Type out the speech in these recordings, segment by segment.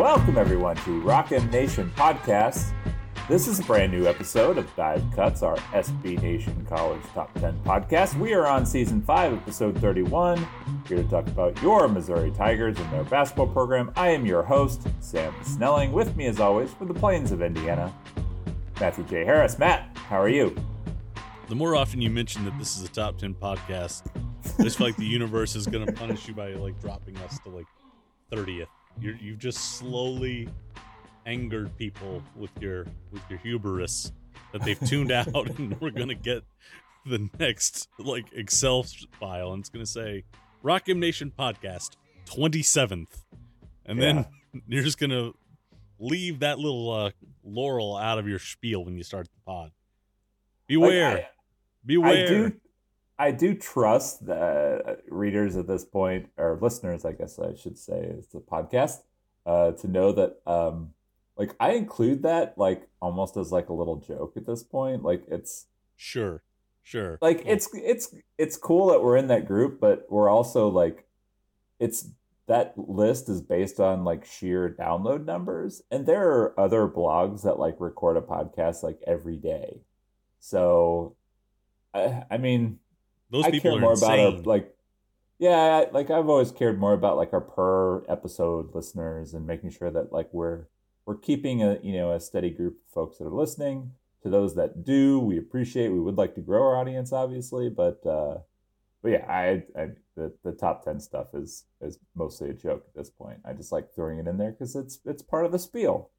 Welcome, everyone, to Rock M Nation podcast. This is a brand new episode of Dive Cuts, our SB Nation College Top 10 podcast. We are on season 5, episode 31, here to talk about your Missouri Tigers and their basketball program. I am your host, Sam Snelling. With me, as always, from the plains of Indiana, Matthew J. Harris. Matt, how are you? The more often you mention that this is a top 10 podcast, I just feel like the universe is going to punish you by like dropping us to like 30th. You're, you've just slowly angered people with your with your hubris that they've tuned out, and we're gonna get the next like Excel file, and it's gonna say Rock M Nation podcast 27th, and Yeah. then you're just gonna leave that little uh, laurel out of your spiel when you start the pod. Beware, Like, beware. I, I do, I do trust the readers at this point, or listeners, I guess I should say, is the podcast, uh, to know that, um, like, I include that like almost as like a little joke at this point. Like, it's Sure, sure. like Well, it's it's it's cool that we're in that group, but we're also like, it's that list is based on like sheer download numbers, and there are other blogs that like record a podcast like every day. So, I I mean, those I people care are more insane. about our like yeah I- like i've always cared more about like our per episode listeners and making sure that like we're we're keeping a you know a steady group of folks that are listening to those that do we appreciate we would like to grow our audience obviously but uh but yeah i i the, the top 10 stuff is is mostly a joke at this point i just like throwing it in there because it's it's part of the spiel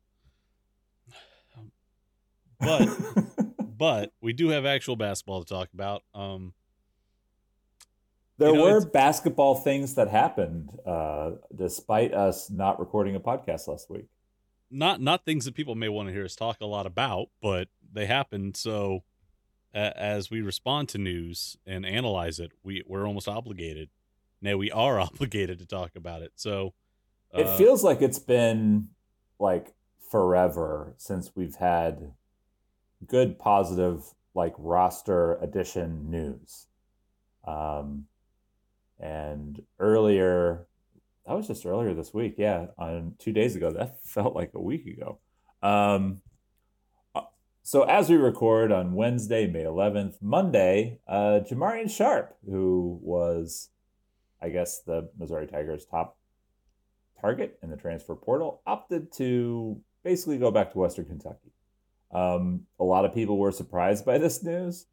but but we do have actual basketball to talk about. Um, There You know, were basketball things that happened uh, despite us not recording a podcast last week. not not things that people may want to hear us talk a lot about, but they happened. So a as we respond to news and analyze it, we we're almost obligated. Now we are obligated to talk about it. So It uh, feels like it's been like forever since we've had good, positive, like roster addition news. Um, and earlier, that was just earlier this week. Yeah, on two days ago. That felt like a week ago. Um, uh, so as we record on Wednesday, May 11th, Monday, uh, Jamarion Sharp, who was, I guess, the Missouri Tigers' top target in the transfer portal, opted to basically go back to Western Kentucky. Um, a lot of people were surprised by this news.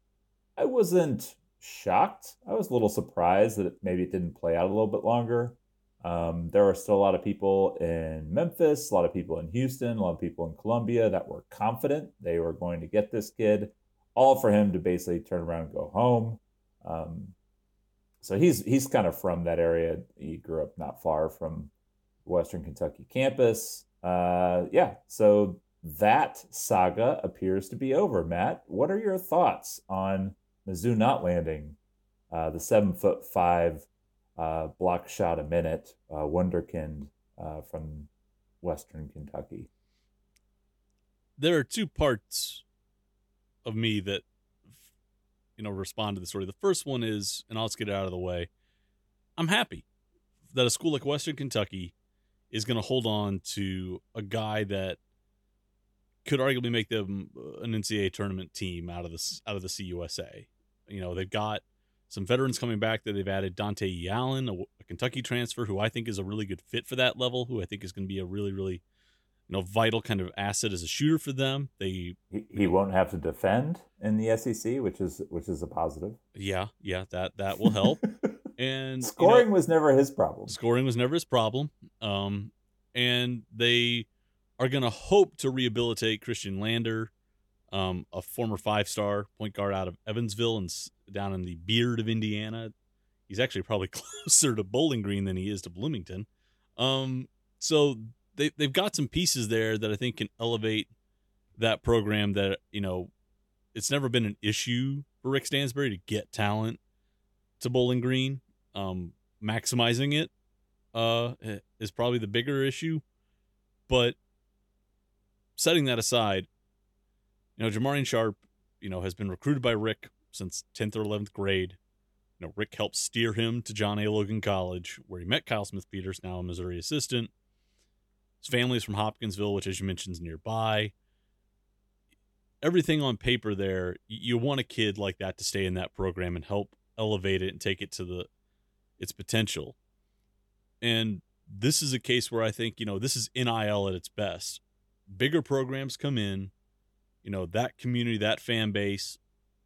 I wasn't shocked. I was a little surprised that maybe it didn't play out a little bit longer. Um, there were still a lot of people in Memphis, a lot of people in Houston, a lot of people in Columbia that were confident they were going to get this kid, all for him to basically turn around and go home. Um, so he's he's kind of from that area. He grew up not far from Western Kentucky campus. Uh, yeah, so that saga appears to be over. Matt, what are your thoughts on Mizzou not landing uh, the seven foot five uh, block shot a minute uh, wonderkind uh, from Western Kentucky? there are two parts of me that you know respond to the story. The first one is, and I'll just get it out of the way. I'm happy that a school like Western Kentucky is going to hold on to a guy that could arguably make them uh, an NCAA tournament team out of this out of the CUSA. You know, they've got some veterans coming back that they've added Dontaie. Allen, a, a Kentucky transfer who I think is a really good fit for that level, who I think is going to be a really, really, you know, vital kind of asset as a shooter for them. They, He, he won't have to defend in the SEC, which is which is a positive. yeah, yeah, that that will help. And you know, Scoring was never his problem. scoring was never his problem. Um, and they are going to hope to rehabilitate Khristian Lander. Um, a former five-star point guard out of Evansville and down in the beard of Indiana. He's actually probably closer to Bowling Green than he is to Bloomington. Um, so they they've got some pieces there that I think can elevate that program. That you know, it's never been an issue for Rick Stansbury to get talent to Bowling Green. Um, maximizing it uh, is probably the bigger issue. But setting that aside, you know, Jamarion Sharp, you know, has been recruited by Rick since 10th or 11th grade. You know, Rick helped steer him to John A. Logan College, where he met Kyle Smith Peters, now a Missouri assistant. His family is from Hopkinsville, which, as you mentioned, is nearby. Everything on paper there, you want a kid like that to stay in that program and help elevate it and take it to the its potential. And this is a case where I think, you know, this is NIL at its best. Bigger programs come in, you know, that community, that fan base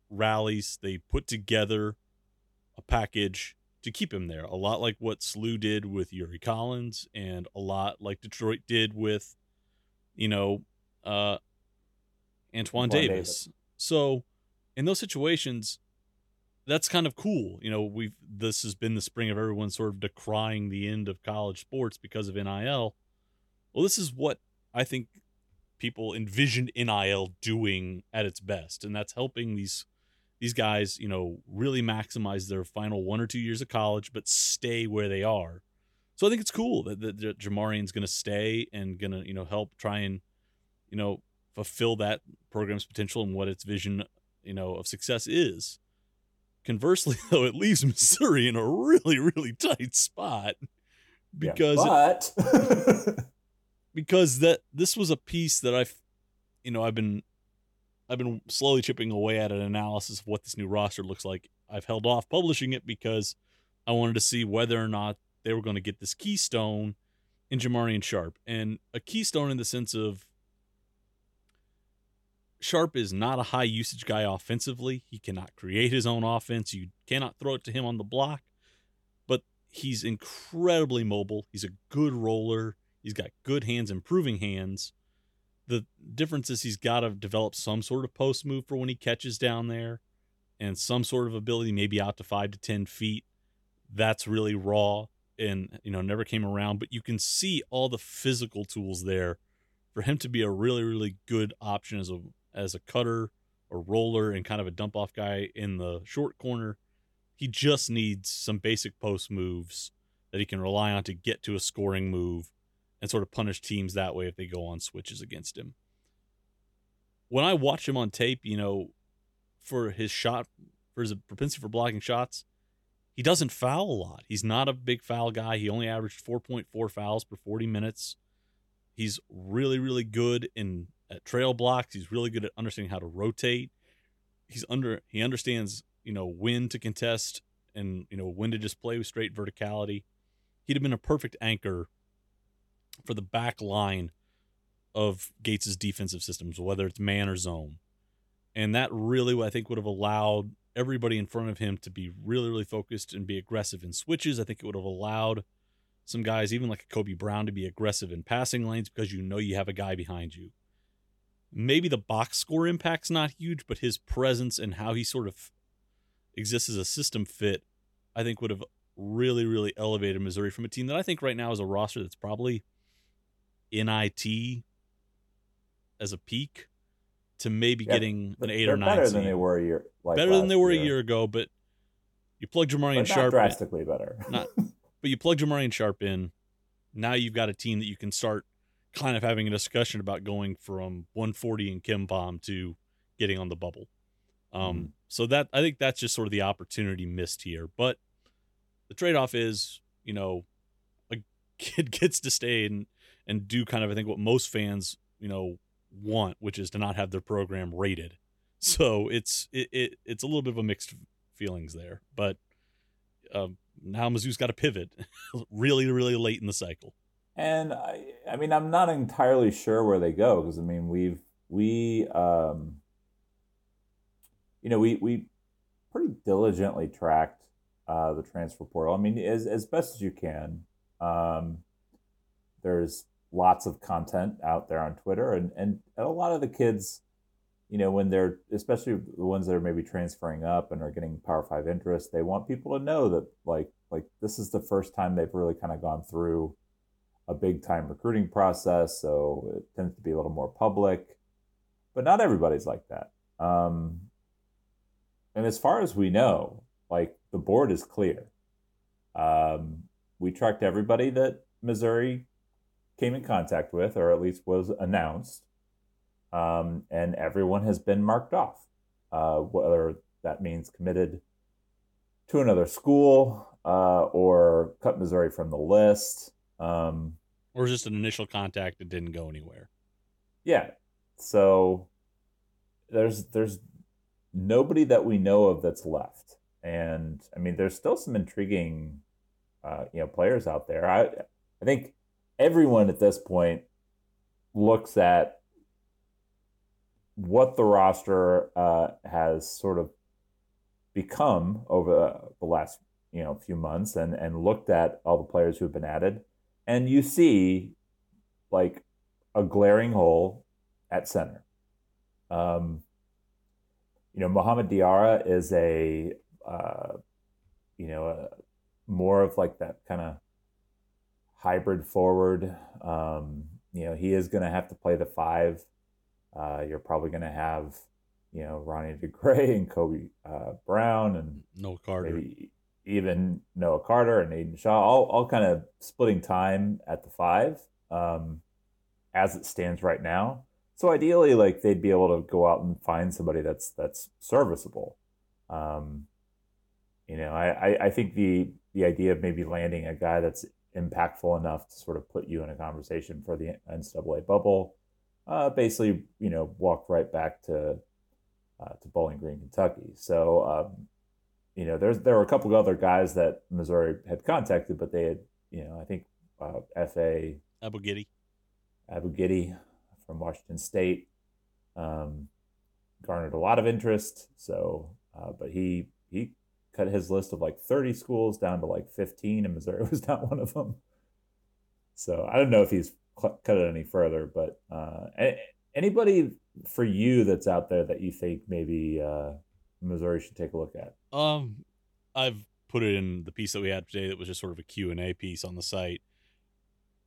rallies, they put together a package to keep him there. A lot like what SLU did with Yuri Collins and a lot like Detroit did with, you know, uh, Antoine, Davis. Davis. So in those situations, that's kind of cool. You know, we've this has been the spring of everyone sort of decrying the end of college sports because of NIL. Well, this is what I think people envisioned NIL doing at its best, and that's helping these these guys, you know, really maximize their final one or two years of college, but stay where they are. So I think it's cool that, that, that Jamarion's going to stay and going to, you know, help try and, you know, fulfill that program's potential and what its vision, you know, of success is. Conversely, though, it leaves Missouri in a really, really tight spot because yeah, but because that this was a piece that I've, you know, I've been I've been slowly chipping away at an analysis of what this new roster looks like. I've held off publishing it because I wanted to see whether or not they were going to get this keystone in Jamarion Sharp, and a keystone in the sense of Sharp is not a high usage guy offensively. He cannot create his own offense. You cannot throw it to him on the block, but he's incredibly mobile. He's a good roller. He's got good hands, improving hands. The difference is he's got to develop some sort of post move for when he catches down there and some sort of ability, maybe out to five to 10 feet. That's really raw and, you know, never came around, but you can see all the physical tools there for him to be a really, really good option as a as a cutter or roller and kind of a dump off guy in the short corner. He just needs some basic post moves that he can rely on to get to a scoring move and sort of punish teams that way if they go on switches against him. When I watch him on tape, you know, for his shot, for his propensity for blocking shots, he doesn't foul a lot. He's not a big foul guy. He only averaged 4.4 fouls per 40 minutes. He's really, really good in at trail blocks. He's really good at understanding how to rotate. He's under he understands, you know, when to contest and, you know, when to just play with straight verticality. He'd have been a perfect anchor for the back line of Gates's defensive systems, whether it's man or zone. And that really, I think, would have allowed everybody in front of him to be really, really focused and be aggressive in switches. I think it would have allowed some guys, even like a Kobe Brown, to be aggressive in passing lanes because you know you have a guy behind you maybe the box score impact's not huge, but his presence and how he sort of exists as a system fit, I think would have really, really elevated Missouri from a team that I think right now is a roster that's probably NIT as a peak to maybe yeah, getting an eight or nine. Better seed. than they were a year. Like better than they were year. a year ago, but you plug Jamarion Sharp drastically in, better. not, but you plug Jamarion Sharp in. Now you've got a team that you can start kind of having a discussion about going from 140 in KenPom to getting on the bubble. Um, mm So that I think that's just sort of the opportunity missed here. But the trade off is, you know, a kid gets to stay and and do kind of I think what most fans you know want, which is to not have their program rated. So it's it, it it's a little bit of a mixed feelings there, but um, now Mizzou's got to pivot really really late in the cycle. And I, I mean, I'm not entirely sure where they go because I mean, we've we, um, you know, we we pretty diligently tracked uh, the transfer portal. I mean, as as best as you can. Um, there's lots of content out there on Twitter, and and a lot of the kids, you know, when they're especially the ones that are maybe transferring up and are getting Power Five interest, they want people to know that like like this is the first time they've really kind of gone through a big time recruiting process, so it tends to be a little more public. But not everybody's like that. Um, and as far as we know, like the board is clear. Um, we tracked everybody that Missouri came in contact with, or at least was announced, um, and everyone has been marked off. Uh, whether that means committed to another school uh, or cut Missouri from the list, um, or just an initial contact that didn't go anywhere. Yeah, so there's there's nobody that we know of that's left, and I mean there's still some intriguing, uh, you know, players out there. I I think everyone at this point looks at what the roster uh, has sort of become over the last you know few months and and looked at all the players who have been added. And you see like a glaring hole at center. Um, you know Mohamed Diarra is a uh, you know a, more of like that kind of hybrid forward. Um, you know, he is going to have to play the five. Uh, you're probably going to have, you know, Ronnie DeGray and Kobe uh, Brown and Noah Carter, even Noah Carter and Aidan Shaw, all, all kind of splitting time at the five um, as it stands right now. So ideally, like they'd be able to go out and find somebody that's that's serviceable. Um, you know, I, I, I think the the idea of maybe landing a guy that's impactful enough to sort of put you in a conversation for the NCAA bubble. Uh, basically, you know, walk right back to uh, to Bowling Green, Kentucky. So, um, you know, there's there were a couple of other guys that Missouri had contacted, but they had, you know, I think uh, Efe Abogidi, Abogidi from Washington State um, garnered a lot of interest. So, uh, but he he cut his list of like 30 schools down to like 15, and Missouri was not one of them. So I don't know if he's cut it any further, but uh, anybody for you that's out there that you think maybe uh, Missouri should take a look at? Um, I've put it in the piece that we had today that was just sort of a Q and A piece on the site.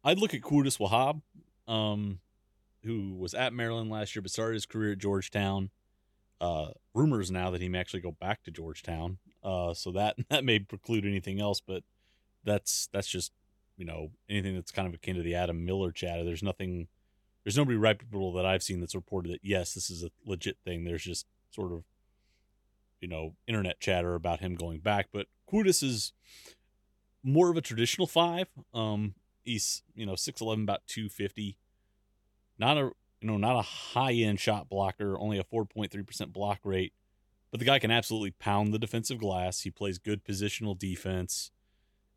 I'd look at Qudus Wahab, um, who was at Maryland last year but started his career at Georgetown. Uh, rumors now that he may actually go back to Georgetown. Uh, so that that may preclude anything else, but that's that's just you know anything that's kind of akin to the Adam Miller chatter. There's nothing, there's nobody reputable that I've seen that's reported that yes, this is a legit thing. There's just sort of you know internet chatter about him going back, but Qudus is more of a traditional five. Um, he's you know six eleven, about two fifty. Not a you know not a high end shot blocker, only a four point three percent block rate but the guy can absolutely pound the defensive glass. He plays good positional defense,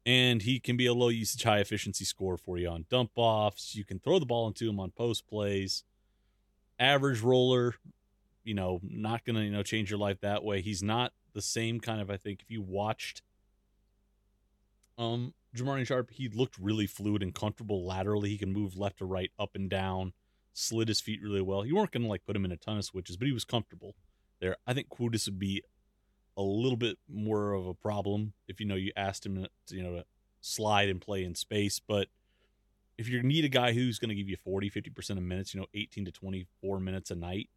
and he can be a low usage, high efficiency score for you on dump offs. You can throw the ball into him on post plays. Average roller, you know, not gonna you know change your life that way. He's not the same kind of. I think if you watched, um, Jamarion Sharp, he looked really fluid and comfortable laterally. He can move left to right, up and down, slid his feet really well. You weren't gonna like put him in a ton of switches, but he was comfortable there. I think Qudus would be a little bit more of a problem if you know you asked him to you know to slide and play in space, but if you need a guy who's going to give you 40 50% of minutes, you know, 18 to 24 minutes a night,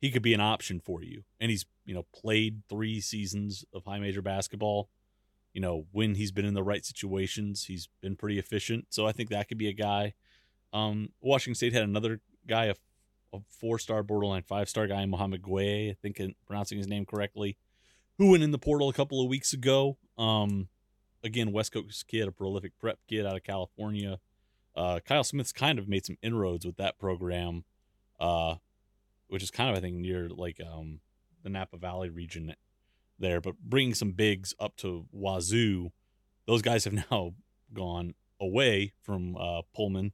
he could be an option for you. And he's, you know, played 3 seasons of high major basketball. You know, when he's been in the right situations, he's been pretty efficient. So I think that could be a guy. Um, Washington State had another guy, a a four star borderline five star guy, Mohamed Gueye, I think I'm pronouncing his name correctly, who went in the portal a couple of weeks ago. Um, again, West Coast kid, a prolific prep kid out of California. Uh, Kyle Smith's kind of made some inroads with that program, uh, which is kind of I think near like um, the Napa Valley region there. But bringing some bigs up to Wazoo, those guys have now gone away from uh, Pullman.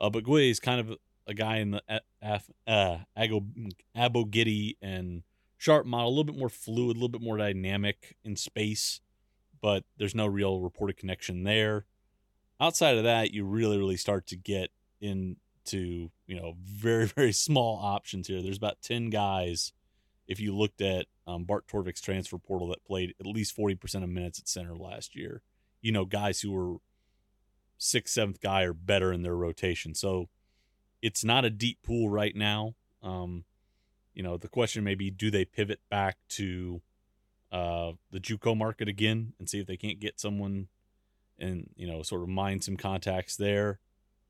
Uh, but Gueye is kind of a guy in the uh, Abogidi and Sharp model, a little bit more fluid, a little bit more dynamic in space, but there's no real reported connection there. Outside of that, you really, really start to get into, you know very very small options here. There's about ten guys. If you looked at um, Bart Torvik's transfer portal that played at least forty percent of minutes at center last year, you know guys who were sixth, seventh guy or better in their rotation. So it's not a deep pool right now. Um, you know, the question may be, do they pivot back to uh, the JUCO market again and see if they can't get someone and you know sort of mine some contacts there,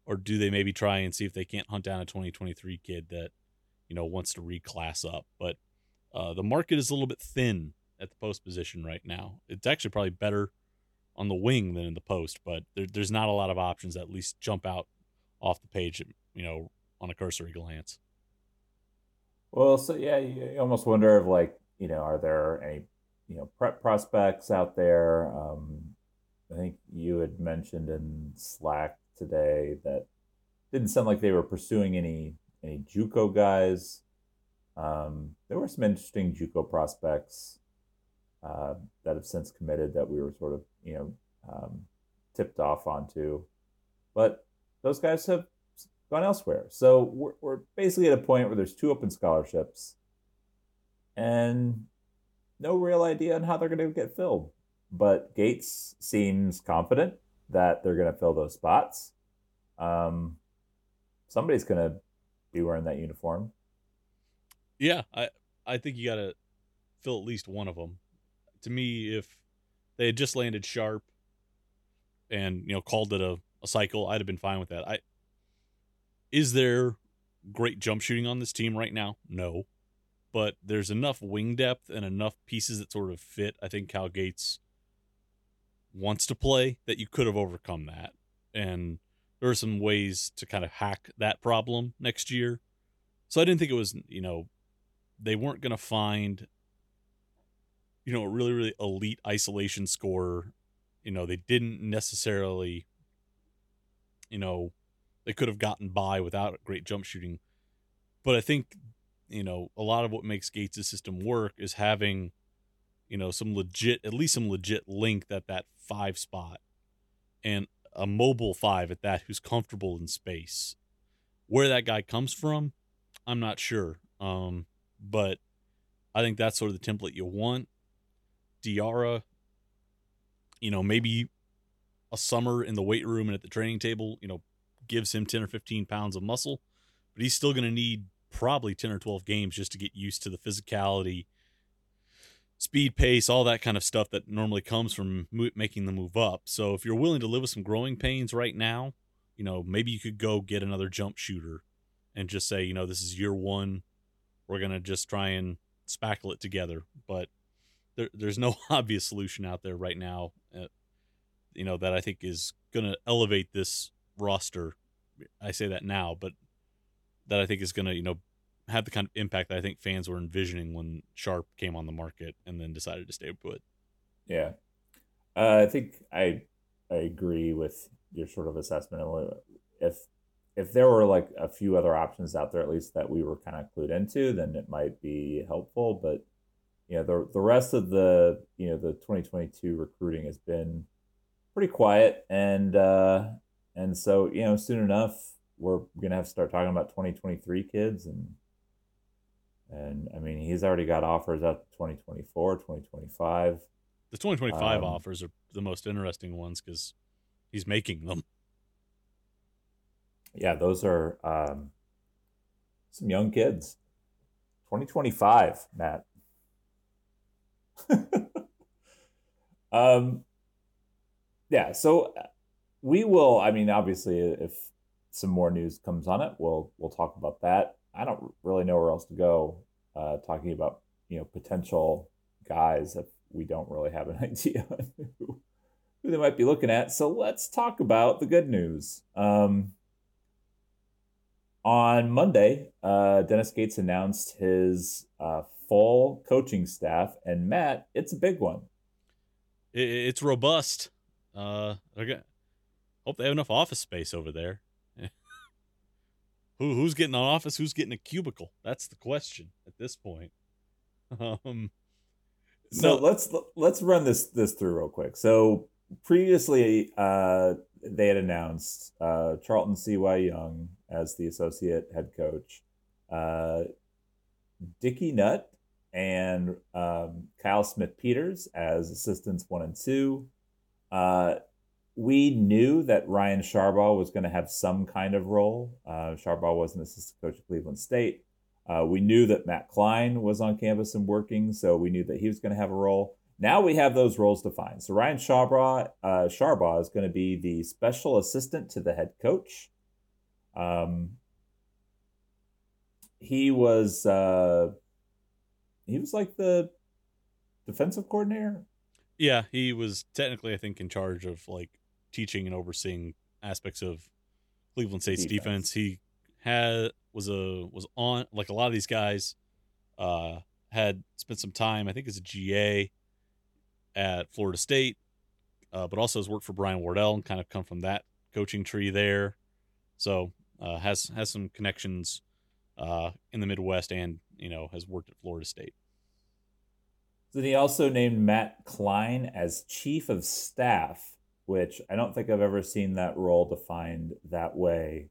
or do they maybe try and see if they can't hunt down a 2023 kid that you know wants to reclass up? But uh, the market is a little bit thin at the post position right now. It's actually probably better on the wing than in the post, but there, there's not a lot of options that at least jump out off the page, you know, on a cursory glance. Well, so yeah, you almost wonder if like you know, are there any you know prep prospects out there? Um, I think you had mentioned in Slack today that didn't sound like they were pursuing any any JUCO guys. Um, there were some interesting JUCO prospects uh, that have since committed that we were sort of you know um, tipped off onto, but those guys have gone elsewhere. So we're, we're basically at a point where there's two open scholarships and no real idea on how they're going to get filled. But Gates seems confident that they're going to fill those spots. Um, somebody's going to be wearing that uniform. Yeah, I I think you got to fill at least one of them. To me, if they had just landed sharp and you know called it a, a cycle, I'd have been fine with that. I is there great jump shooting on this team right now? No. But there's enough wing depth and enough pieces that sort of fit. I think Cal Gates wants to play that you could have overcome that. And there are some ways to kind of hack that problem next year. So I didn't think it was, you know, they weren't going to find, you know, a really, really elite isolation scorer. You know, they didn't necessarily, you know, they could have gotten by without great jump shooting. But I think, you know, a lot of what makes Gates' system work is having, you know, some legit, at least some legit length at that five spot and a mobile five at that who's comfortable in space. Where that guy comes from, I'm not sure. Um, but I think that's sort of the template you want. Diarra, you know, maybe a summer in the weight room and at the training table, you know, gives him 10 or 15 pounds of muscle, but he's still going to need probably 10 or 12 games just to get used to the physicality, speed, pace, all that kind of stuff that normally comes from making the move up. So if you're willing to live with some growing pains right now, you know, maybe you could go get another jump shooter and just say, you know, this is year one. We're going to just try and spackle it together. But there, there's no obvious solution out there right now, you know, that I think is going to elevate this roster. I say that now, but that I think is going to, you know, have the kind of impact that I think fans were envisioning when Sharp came on the market and then decided to stay put. Yeah. Uh, I think I I agree with your sort of assessment. If if there were like a few other options out there, at least that we were kind of clued into, then it might be helpful. But you know, the the rest of the you know the 2022 recruiting has been pretty quiet, and uh, and so, you know, soon enough, we're going to have to start talking about 2023 kids. And, and I mean, he's already got offers out 2024, 2025. The 2025 um, offers are the most interesting ones because he's making them. Yeah, those are um, some young kids. 2025, Matt. um, yeah, so we will. I mean, obviously, if some more news comes on it, we'll we'll talk about that. I don't really know where else to go. Uh, talking about you know potential guys if we don't really have an idea who, who they might be looking at. So let's talk about the good news. Um, on Monday, uh, Dennis Gates announced his uh, full coaching staff, and Matt, it's a big one. It's robust. Uh, okay. Hope they have enough office space over there. Who who's getting an office? Who's getting a cubicle? That's the question at this point. Um, so no. let's let's run this this through real quick. So previously, uh, they had announced uh, Charlton C. Y. Young as the associate head coach. Uh, Dickey Nutt and um, Kyle Smith Peters as assistants one and two. Uh, we knew that Ryan Sharbaugh was going to have some kind of role. Uh, Sharbaugh was an assistant coach at Cleveland State. Uh, we knew that Matt Klein was on campus and working, so we knew that he was going to have a role. Now we have those roles defined. So Ryan Sharbaugh, uh, Sharbaugh is going to be the special assistant to the head coach. Um, he was uh, he was like the defensive coordinator. Yeah, he was technically, I think, in charge of like teaching and overseeing aspects of Cleveland State's defense. defense. He had was a was on like a lot of these guys uh had spent some time, I think as a GA at Florida State, uh, but also has worked for Brian Wardle and kind of come from that coaching tree there. So uh, has has some connections uh, in the Midwest and you know has worked at Florida State. Then he also named Matt Klein as chief of staff, which I don't think I've ever seen that role defined that way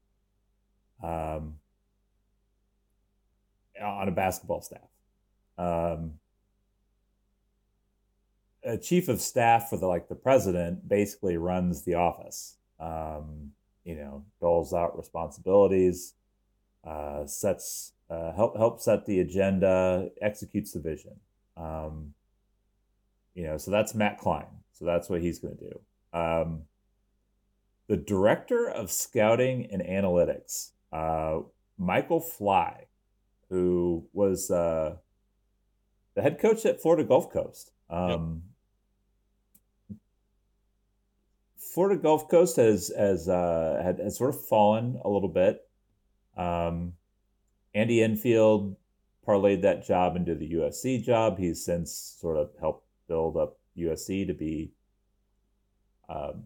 um, on a basketball staff. Um, a chief of staff for the like the president basically runs the office. Um, you know, doles out responsibilities, uh, sets uh, help help set the agenda, executes the vision. Um, you know, so that's Matt Klein. So that's what he's going to do. Um, the director of scouting and analytics, uh, Michael Fly, who was uh, the head coach at Florida Gulf Coast. Um, yep. Florida Gulf Coast has has uh, had, has sort of fallen a little bit. Um, Andy Enfield parlayed that job into the USC job. He's since sort of helped build up USC to be um,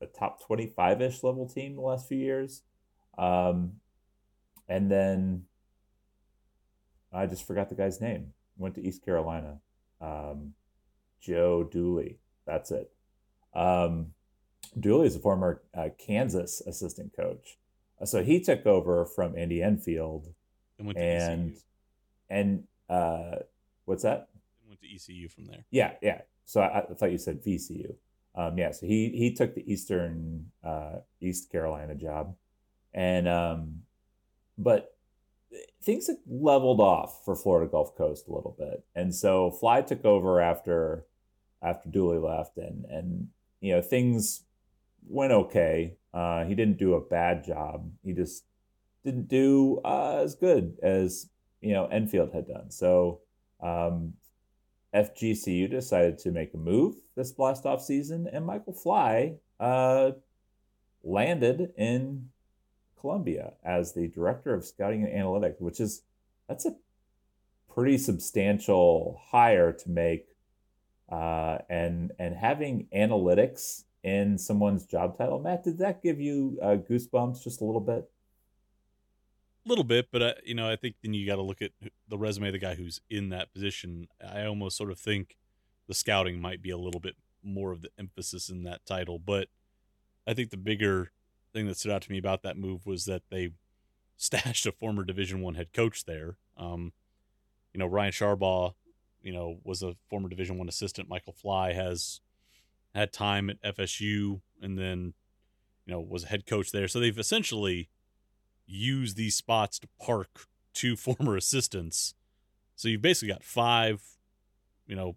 a top 25 ish level team the last few years. Um, and then I just forgot the guy's name. Went to East Carolina. Um, Joe Dooley. That's it. Um, Dooley is a former uh, Kansas assistant coach. So he took over from Andy Enfield. And and, and uh, what's that? Went to ECU from there. Yeah, yeah. So I, I thought you said VCU. Um, yeah, so he he took the Eastern uh, East Carolina job, and um, but things have leveled off for Florida Gulf Coast a little bit, and so Fly took over after after Dooley left, and and you know things went okay. Uh, he didn't do a bad job. He just didn't do uh, as good as you know Enfield had done. So um, FGCU decided to make a move this blast off season, and Michael Fly uh, landed in Columbia as the director of scouting and analytics, which is that's a pretty substantial hire to make. Uh, and and having analytics in someone's job title, Matt, did that give you uh, goosebumps just a little bit? Little bit, but I, you know, I think then you got to look at the resume of the guy who's in that position. I almost sort of think the scouting might be a little bit more of the emphasis in that title, but I think the bigger thing that stood out to me about that move was that they stashed a former Division One head coach there. Um, you know, Ryan Sharbaugh, you know, was a former Division One assistant. Michael Fly has had time at FSU and then, you know, was a head coach there. So they've essentially use these spots to park two former assistants. So you've basically got five, you know,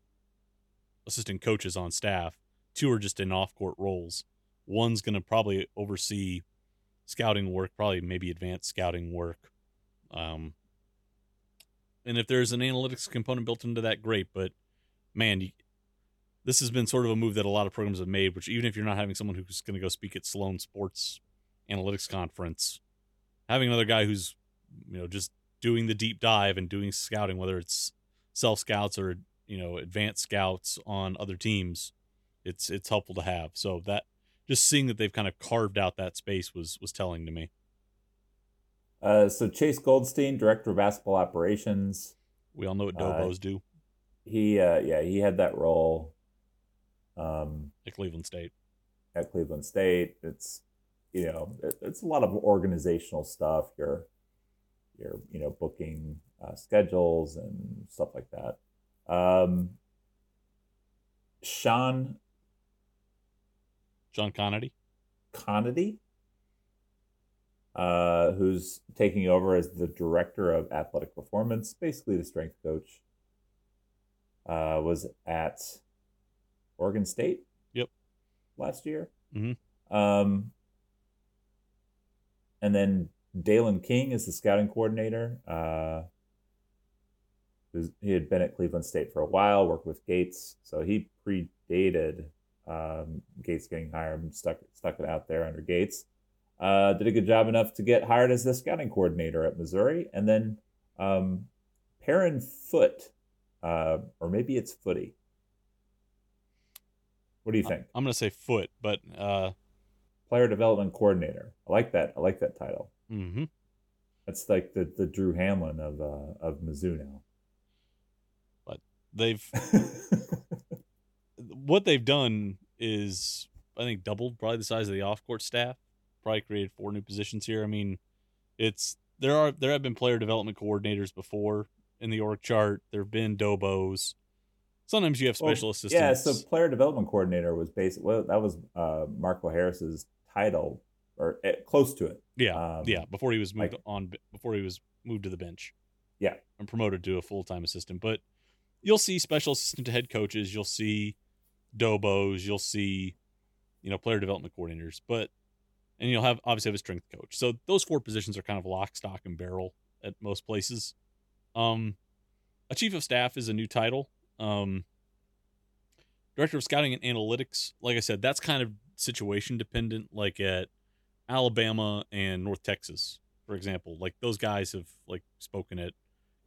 assistant coaches on staff. Two are just in off court roles. One's going to probably oversee scouting work, probably maybe advanced scouting work. Um, and if there's an analytics component built into that, great. But man, you, this has been sort of a move that a lot of programs have made, which even if you're not having someone who's going to go speak at Sloan Sports Analytics Conference, having another guy who's you know just doing the deep dive and doing scouting, whether it's self scouts or you know advanced scouts on other teams, it's it's helpful to have. So that just seeing that they've kind of carved out that space was was telling to me. Uh, so Chase Goldstein, director of basketball operations. We all know what Dobos uh, do. He, uh, yeah, he had that role. Um, at Cleveland State. At Cleveland State, it's you know, it, it's a lot of organizational stuff. You're, you're, you know, booking uh, schedules and stuff like that. Um, Sean Sean Connery. Conady, uh, who's taking over as the director of athletic performance, basically the strength coach. Uh, was at Oregon State. Yep. Last year. Mm-hmm. Um, and then Dalen King is the scouting coordinator. Uh, he had been at Cleveland State for a while, worked with Gates, so he predated um, Gates getting hired, stuck stuck it out there under Gates. Uh, did a good job enough to get hired as the scouting coordinator at Missouri, and then um, Perrin Foot, uh, or maybe it's Footy. What do you think? I'm going to say Foot, but uh... player development coordinator. I like that. I like that title. Mm-hmm. That's like the the Drew Hamlin of uh, of Mizzou now. But they've what they've done is I think doubled probably the size of the off court staff. Probably created four new positions here. I mean, it's there are there have been player development coordinators before in the org chart. There have been dobos. Sometimes you have special well, assistants. Yeah, so player development coordinator was based. Well, that was uh, Marco Harris's title, or uh, close to it. Yeah, um, yeah. Before he was moved like, on, before he was moved to the bench. Yeah, and promoted to a full time assistant. But you'll see special assistant to head coaches. You'll see dobos. You'll see, you know, player development coordinators. But and you'll have obviously have a strength coach. So those four positions are kind of lock, stock, and barrel at most places. Um, a chief of staff is a new title. Um, director of scouting and analytics, like I said, that's kind of situation dependent. Like at Alabama and North Texas, for example, like those guys have like spoken at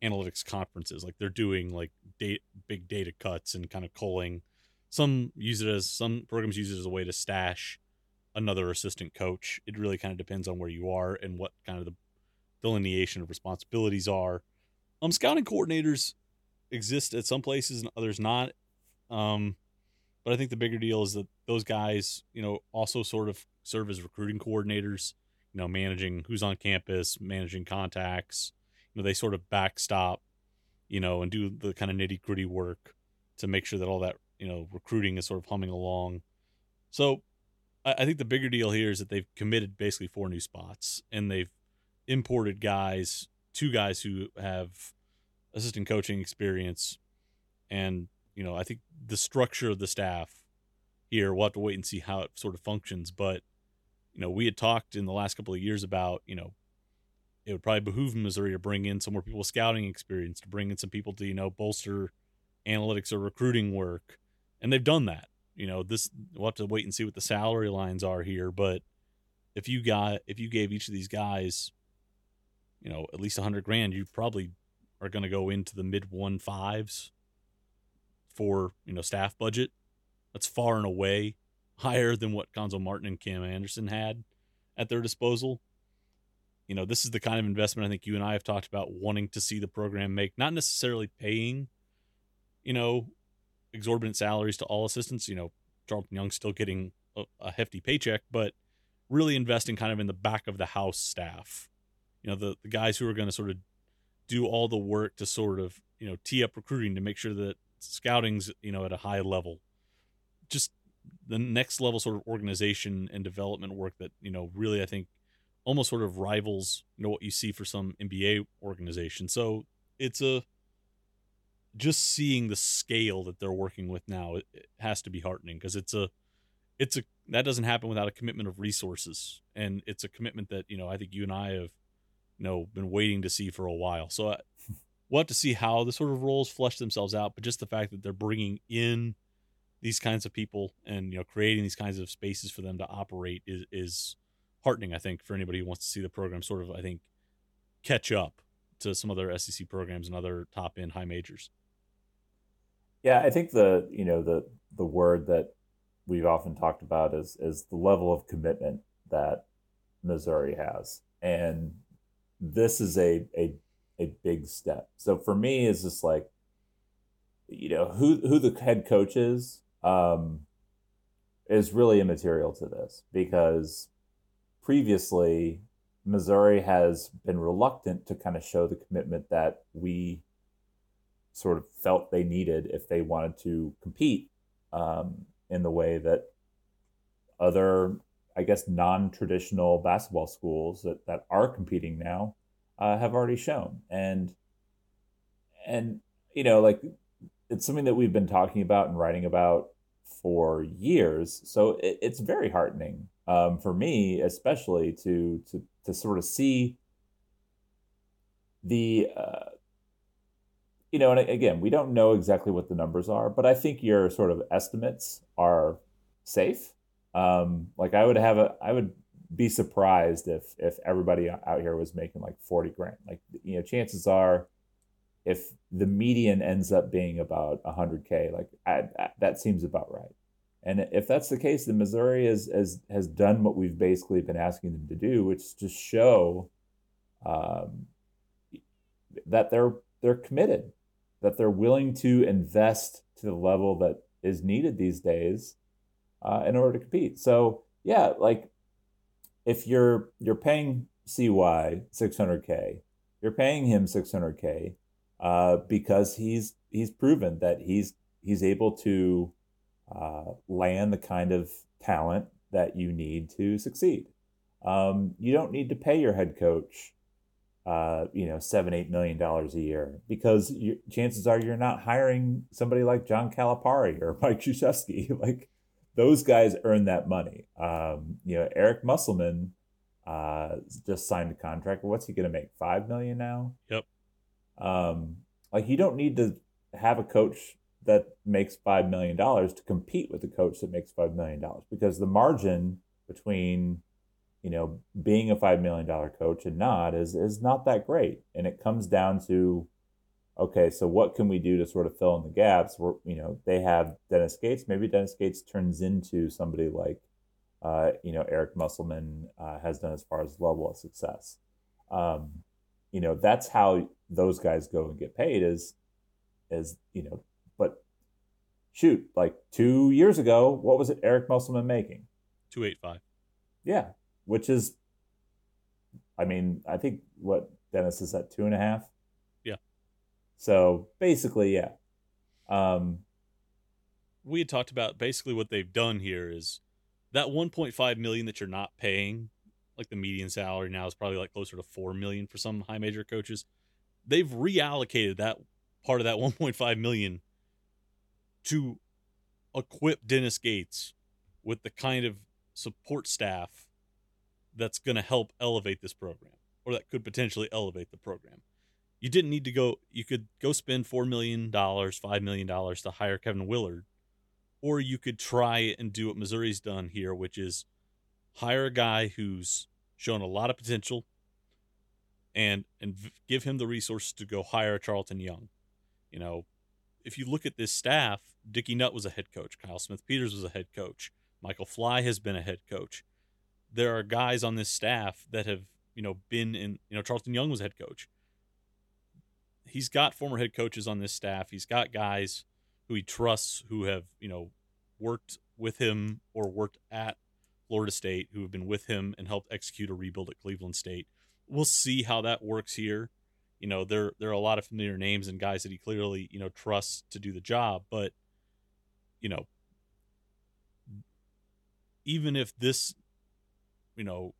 analytics conferences. Like they're doing like date, big data cuts and kind of culling. Some use it as some programs use it as a way to stash another assistant coach. It really kind of depends on where you are and what kind of the delineation of responsibilities are. Um, scouting coordinators exist at some places and others not. Um, but I think the bigger deal is that those guys, you know, also sort of serve as recruiting coordinators. You know, managing who's on campus, managing contacts. You know, they sort of backstop, you know, and do the kind of nitty gritty work to make sure that all that you know recruiting is sort of humming along. So I, think the bigger deal here is that they've committed basically four new spots and they've imported guys, two guys who have assistant coaching experience, and you know I think the structure of the staff here we'll have to wait and see how it sort of functions. But you know we had talked in the last couple of years about you know it would probably behoove Missouri to bring in some more people with scouting experience, to bring in some people to you know bolster analytics or recruiting work, and they've done that. You know this we'll have to wait and see what the salary lines are here. But if you got if you gave each of these guys you know at least a 100 grand you probably are going to go into the mid one fives for you know staff budget that's far and away higher than what Cuonzo Martin and Kim Anderson had at their disposal you know this is the kind of investment i think you and i have talked about wanting to see the program make not necessarily paying you know exorbitant salaries to all assistants. You know, Charlton Young's still getting a, a, hefty paycheck, but really investing kind of in the back of the house staff. You know, the, the guys who are going to sort of do all the work to sort of, you know, tee up recruiting to make sure that scouting's, you know, at a high level. Just the next level sort of organization and development work that, you know, really I think almost sort of rivals, you know, what you see for some NBA organizations. So it's a just seeing the scale that they're working with now it, it has to be heartening because it's a it's a that doesn't happen without a commitment of resources and it's a commitment that you know i think you and i have you know been waiting to see for a while. So I, uh, we'll have to see how the sort of roles flesh themselves out but just the fact that they're bringing in these kinds of people and you know creating these kinds of spaces for them to operate is is heartening i think for anybody who wants to see the program sort of i think catch up to some other sec programs and other top end high majors. Yeah, I think the you know the the word that we've often talked about is is the level of commitment that Missouri has, and this is a a a big step. So for me, it's just like you know who who the head coach is um, is really immaterial to this because previously Missouri has been reluctant to kind of show the commitment that we sort of felt they needed if they wanted to compete um, in the way that other, I guess, non-traditional basketball schools that, that are competing now uh, have already shown. And and you know, like it's something that we've been talking about and writing about for years. So it, it's very heartening um, for me, especially to to to sort of see the uh, you know, and again, we don't know exactly what the numbers are, but I think your sort of estimates are safe. Um, like I would have a, I would be surprised if if everybody out here was making like forty grand. Like you know, chances are, if the median ends up being about hundred k, like I, I, that seems about right. And if that's the case, then Missouri has, has, has done what we've basically been asking them to do, which is to show um, that they're they're committed, that they're willing to invest to the level that is needed these days uh, in order to compete. So yeah, like if you're you're paying CY 600k, you're paying him 600k uh, because he's he's proven that he's he's able to uh, land the kind of talent that you need to succeed. Um, you don't need to pay your head coach, uh, you know, seven, eight million dollars a year because you, chances are you're not hiring somebody like John Calipari or Mike Krzyzewski. like those guys earn that money. Um, you know, Eric Musselman uh, just signed a contract. What's he going to make? Five million now. Yep. Um, like you don't need to have a coach that makes $5 million to compete with a coach that makes $5 million because the margin between you know being a $5 million coach and not is is not that great and it comes down to okay so what can we do to sort of fill in the gaps where you know they have dennis gates maybe dennis gates turns into somebody like uh, you know eric musselman uh, has done as far as level of success um, you know that's how those guys go and get paid is is you know but shoot, like two years ago, what was it Eric Musselman making? 285. Yeah, which is, I mean, I think what Dennis is at two and a half. So basically, yeah. Um, we had talked about basically what they've done here is that 1.5 million that you're not paying, like the median salary now is probably like closer to 4 million for some high major coaches. They've reallocated that part of that 1.5 million to equip Dennis Gates with the kind of support staff that's going to help elevate this program or that could potentially elevate the program. You didn't need to go, you could go spend $4 million, $5 million to hire Kevin Willard, or you could try and do what Missouri's done here, which is hire a guy who's shown a lot of potential and and give him the resources to go hire Charlton Young. You know, if you look at this staff, Dickey Nutt was a head coach. Kyle Smith Peters was a head coach. Michael Fly has been a head coach. There are guys on this staff that have, you know, been in, you know, Charlton Young was head coach. He's got former head coaches on this staff. He's got guys who he trusts who have, you know, worked with him or worked at Florida State, who have been with him and helped execute a rebuild at Cleveland State. We'll see how that works here you know there there are a lot of familiar names and guys that he clearly you know trusts to do the job but you know even if this you know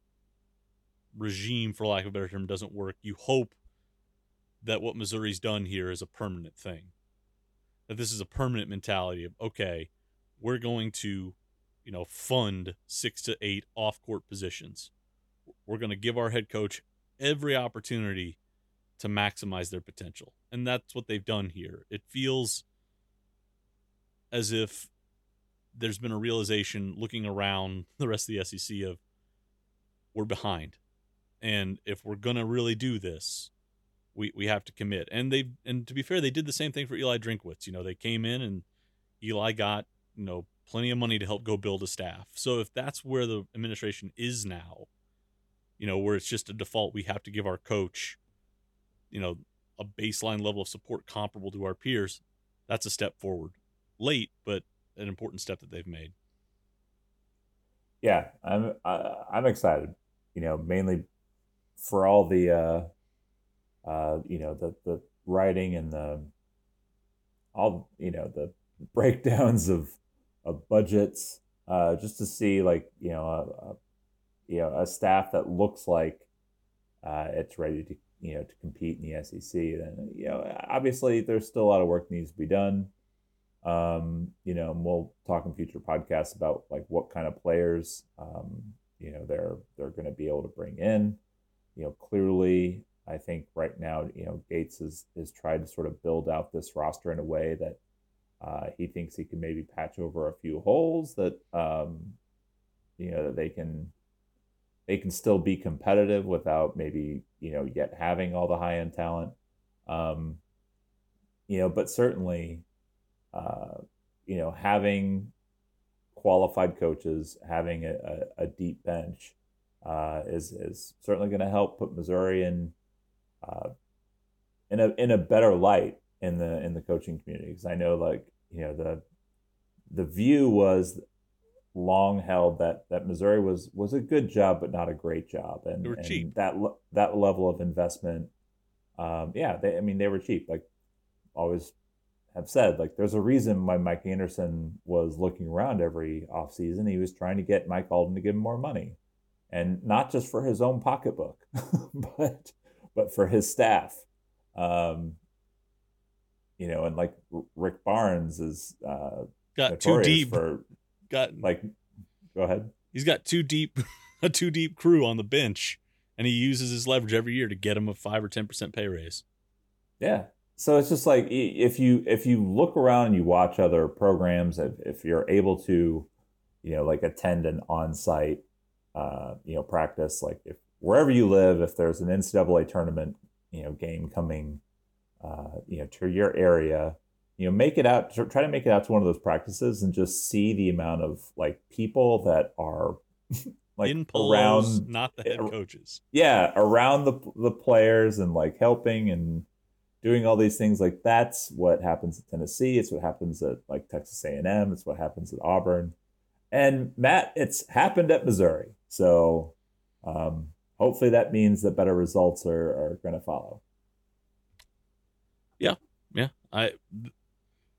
regime for lack of a better term doesn't work you hope that what missouri's done here is a permanent thing that this is a permanent mentality of okay we're going to you know fund six to eight off court positions we're going to give our head coach every opportunity to maximize their potential. And that's what they've done here. It feels as if there's been a realization looking around the rest of the SEC of we're behind. And if we're going to really do this, we, we have to commit. And they and to be fair, they did the same thing for Eli Drinkwitz. You know, they came in and Eli got, you know, plenty of money to help go build a staff. So if that's where the administration is now, you know, where it's just a default we have to give our coach you know, a baseline level of support comparable to our peers, that's a step forward. Late, but an important step that they've made. Yeah, I'm I, am i am excited. you know, mainly for all the, uh, uh, you know, the the writing and the all, you know, the breakdowns of of budgets, uh, just to see like you know a, a you know a staff that looks like uh, it's ready to you know to compete in the SEC. Then you know obviously there's still a lot of work needs to be done. Um, you know, and we'll talk in future podcasts about like what kind of players um, you know they're they're going to be able to bring in. You know, clearly, I think right now, you know, Gates is is tried to sort of build out this roster in a way that uh, he thinks he can maybe patch over a few holes that um, you know that they can they can still be competitive without maybe you know yet having all the high end talent. Um, you know, but certainly, uh, you know, having qualified coaches, having a, a, a deep bench uh, is is certainly going to help put Missouri in uh, in a in a better light in the in the coaching community. Because I know like you know the the view was long held that that Missouri was was a good job but not a great job. And, they were cheap. that that level of investment um, yeah they, I mean they were cheap. Like always have said like there's a reason why Mike Anderson was looking around every offseason. He was trying to get Mike Alden to give him more money. And not just for his own pocketbook but but for his staff um, you know, and like Rick Barnes is uh, got too deep for got like. Go ahead. He's got too deep a too deep crew on the bench, and he uses his leverage every year to get him a five or ten percent pay raise. Yeah, so it's just like if you if you look around and you watch other programs, if, if you're able to, you know, like attend an on-site, uh, you know, practice, like if wherever you live, if there's an NCAA tournament, you know, game coming uh, you know, to your area, you know, make it out, try to make it out to one of those practices and just see the amount of like people that are like in polos, around, not the head coaches. Yeah. Around the, the players and like helping and doing all these things. Like that's what happens at Tennessee. It's what happens at like Texas A&M. It's what happens at Auburn. And Matt, it's happened at Missouri. So, um, hopefully that means that better results are, are going to follow. Yeah, yeah. I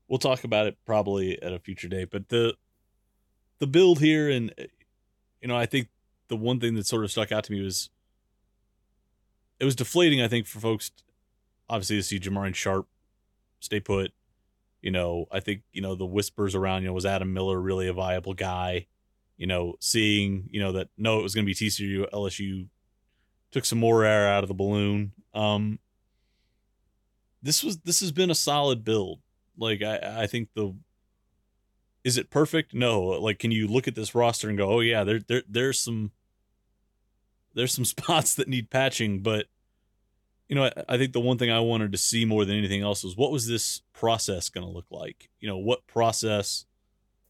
we'll talk about it probably at a future date, but the the build here and you know, I think the one thing that sort of stuck out to me was it was deflating, I think, for folks obviously to see Jamarion Sharp stay put. You know, I think, you know, the whispers around, you know, was Adam Miller really a viable guy? You know, seeing, you know, that no, it was gonna be TCU, LSU took some more air out of the balloon. Um, this was this has been a solid build. Like I I think the is it perfect? No. Like can you look at this roster and go, "Oh yeah, there there there's some there's some spots that need patching, but you know, I, I think the one thing I wanted to see more than anything else was what was this process going to look like? You know, what process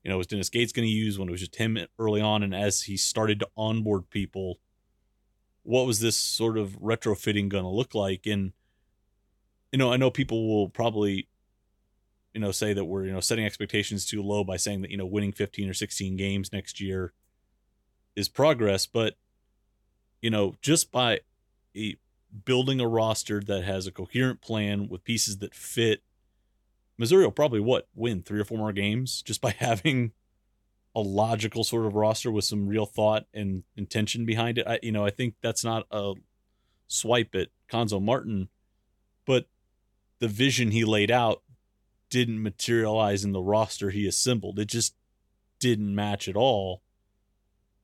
you know, was Dennis Gates going to use when it was just him early on and as he started to onboard people, what was this sort of retrofitting going to look like? And you know, I know people will probably, you know, say that we're, you know, setting expectations too low by saying that, you know, winning 15 or 16 games next year is progress. But, you know, just by a, building a roster that has a coherent plan with pieces that fit, Missouri will probably what win three or four more games just by having a logical sort of roster with some real thought and intention behind it. I, you know, I think that's not a swipe at Cuonzo Martin, but the vision he laid out didn't materialize in the roster he assembled. It just didn't match at all.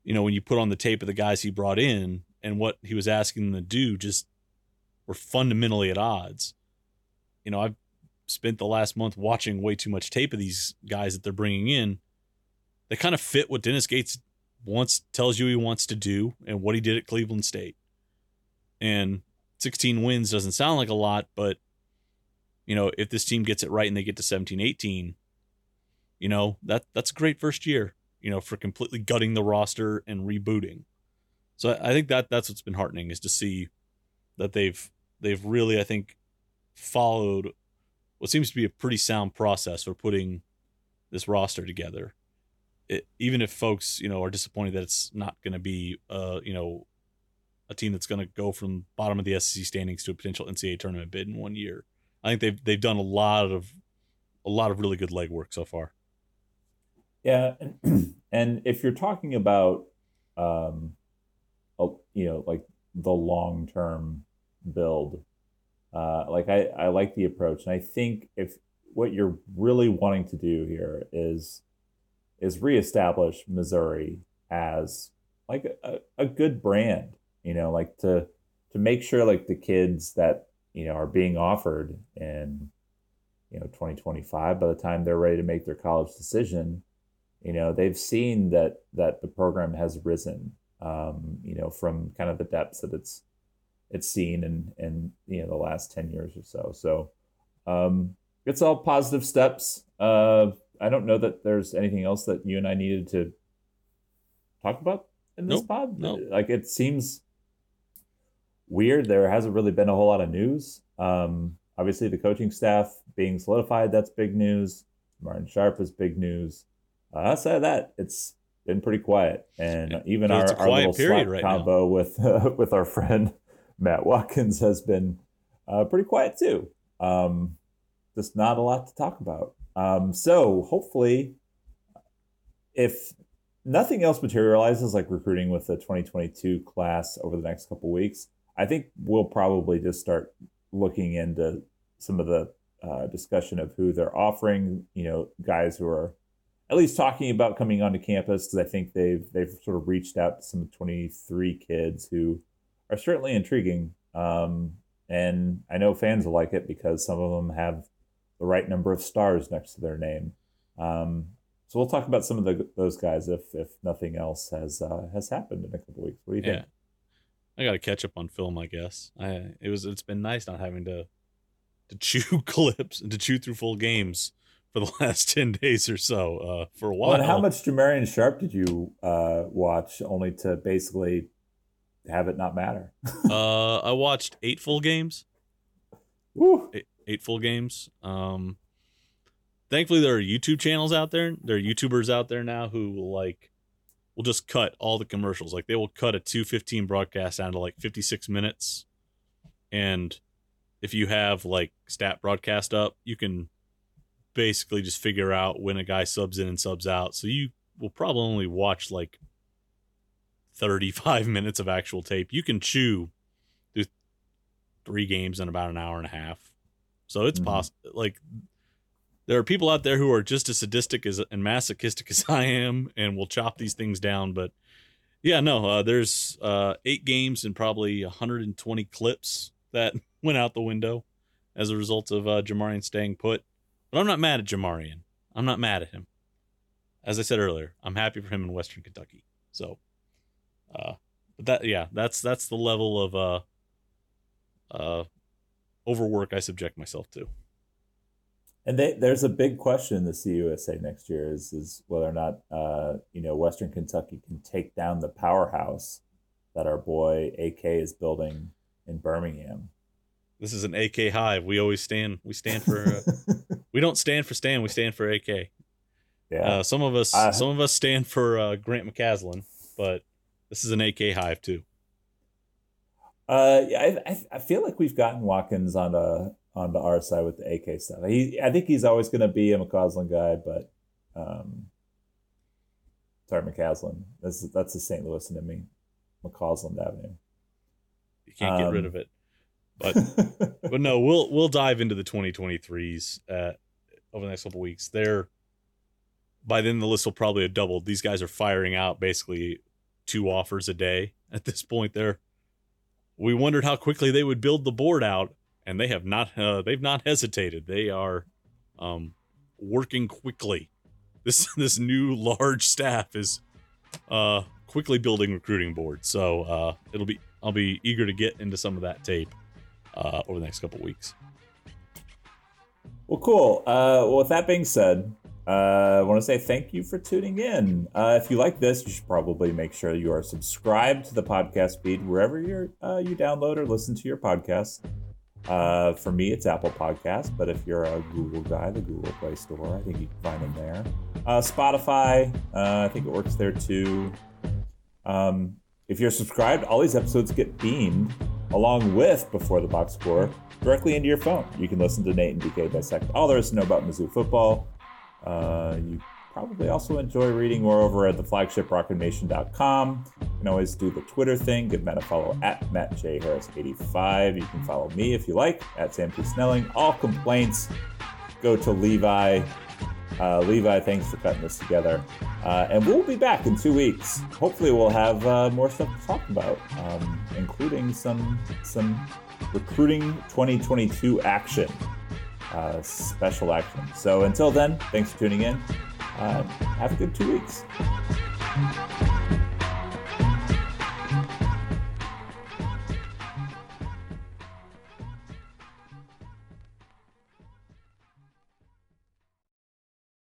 You know, when you put on the tape of the guys he brought in and what he was asking them to do, just were fundamentally at odds. You know, I've spent the last month watching way too much tape of these guys that they're bringing in. They kind of fit what Dennis Gates wants, tells you he wants to do, and what he did at Cleveland State. And 16 wins doesn't sound like a lot, but you know, if this team gets it right and they get to 17, 18, you know, that that's a great first year, you know, for completely gutting the roster and rebooting. So I think that that's what's been heartening is to see that they've they've really I think followed what seems to be a pretty sound process for putting this roster together. It, even if folks, you know, are disappointed that it's not going to be, uh, you know, a team that's going to go from bottom of the SEC standings to a potential NCAA tournament bid in one year. I think they've they've done a lot of a lot of really good legwork so far. Yeah, and, if you're talking about, um, you know, like the long term build, uh, like I I like the approach, and I think if what you're really wanting to do here is is reestablish Missouri as like a, a good brand, you know, like to to make sure like the kids that you know are being offered in you know 2025 by the time they're ready to make their college decision you know they've seen that that the program has risen um, you know from kind of the depths that it's it's seen in in you know the last 10 years or so. So um, it's all positive steps uh, i don't know that there's anything else that you and i needed to talk about in this nope, pod. Nope. like it seems weird. There hasn't really been a whole lot of news. Um, obviously the coaching staff being solidified that's big news. Martin sharp is big news. Uh, outside of that it's been pretty quiet. And Yeah, even our, our little Slack right now. combo with uh, with our friend matt watkins has been uh, pretty quiet too. Um, just not a lot to talk about um, so hopefully if nothing else materializes like recruiting with the 2022 class over the next couple weeks i think we'll probably just start looking into some of the uh, discussion of who they're offering you know guys who are at least talking about coming onto campus because i think they've they've sort of reached out to some 23 kids who are certainly intriguing. Um, and i know fans will like it because some of them have the right number of stars next to their name um, so we'll talk about some of the, those guys if if nothing else has uh, has happened in a couple weeks. What do you Yeah. think? I got to catch up on film, I guess. I it was it's been nice not having to to chew clips and to chew through full games for the last 10 days or so uh for a while. Well, how much Jamarion Sharp did you uh, watch only to basically have it not matter? uh I watched 8 full games. Woo. eight, eight full games. Um, thankfully, there are YouTube channels out there. There are YouTubers out there now who will like will just cut all the commercials. Like they will cut a two fifteen broadcast down to like fifty six minutes, and if you have like stat broadcast up, you can basically just figure out when a guy subs in and subs out. So you will probably only watch like 35 minutes of actual tape. You can chew through three games in about an hour and a half. So it's Mhm. possible. Like there are people out there who are just as sadistic as and masochistic as I am, and will chop these things down. But yeah, no, uh, there's uh, eight games and probably 120 clips that went out the window as a result of uh, Jamarion staying put. But I'm not mad at Jamarion. I'm not mad at him. As I said earlier, I'm happy for him in Western Kentucky. So, uh, but that yeah, that's that's the level of uh, uh, overwork I subject myself to. And they, there's a big question in the CUSA next year is is whether or not uh, you know Western Kentucky can take down the powerhouse that our boy AK is building in Birmingham. This is an AK hive. We always stand. We stand for. Uh, we don't stand for Stan. We stand for AK. yeah, Uh, some of us, Uh, some of us stand for uh, Grant McCasland, but this is an AK hive too. Uh, yeah, I, I feel like we've gotten Watkins on the on the our side with the AK stuff. He, I think he's always going to be a McCausland guy, but um, sorry, McCasland. That's that's the St. Louis to me, McCausland Avenue. You can't get rid Um, of it. But but no, we'll we'll dive into the 2023s uh, over the next couple weeks. They're by then the list will probably have doubled. These guys are firing out basically two offers a day at this point. They're we wondered how quickly they would build the board out, and they have not. Uh, they've not hesitated. They are um, working quickly. This this new large staff is uh, quickly building recruiting board. So uh, it'll be I'll be eager to get into some of that tape uh, over the next couple weeks. Well, cool. Uh, well, with that being said, uh, I want to say thank you for tuning in. Uh, if you like this, you should probably make sure you are subscribed to the podcast feed wherever you're, uh, you download or listen to your podcast. Uh, for me, it's Apple Podcast, but if you're a Google guy, the Google Play Store, I think you can find them there. Uh, Spotify, uh, I think it works there too. Um, If you're subscribed, all these episodes get beamed along with Before the Box Score directly into your phone. You can listen to Nate and DK dissect all there is to know about Mizzou football. Uh, you probably also enjoy reading more over at the flagship rockmnation.com. You can always do the Twitter thing. Give Matt a follow at Matt J. Harris85. You can follow me if you like at Sam P. Snelling. All complaints go to Levi. Uh, Levi, thanks for cutting this together. Uh, and we'll be back in two weeks. Hopefully, we'll have uh, more stuff to talk about, um, including some some recruiting 2022 action, uh, special action. So until then, thanks for tuning in. Uh, have a good two weeks.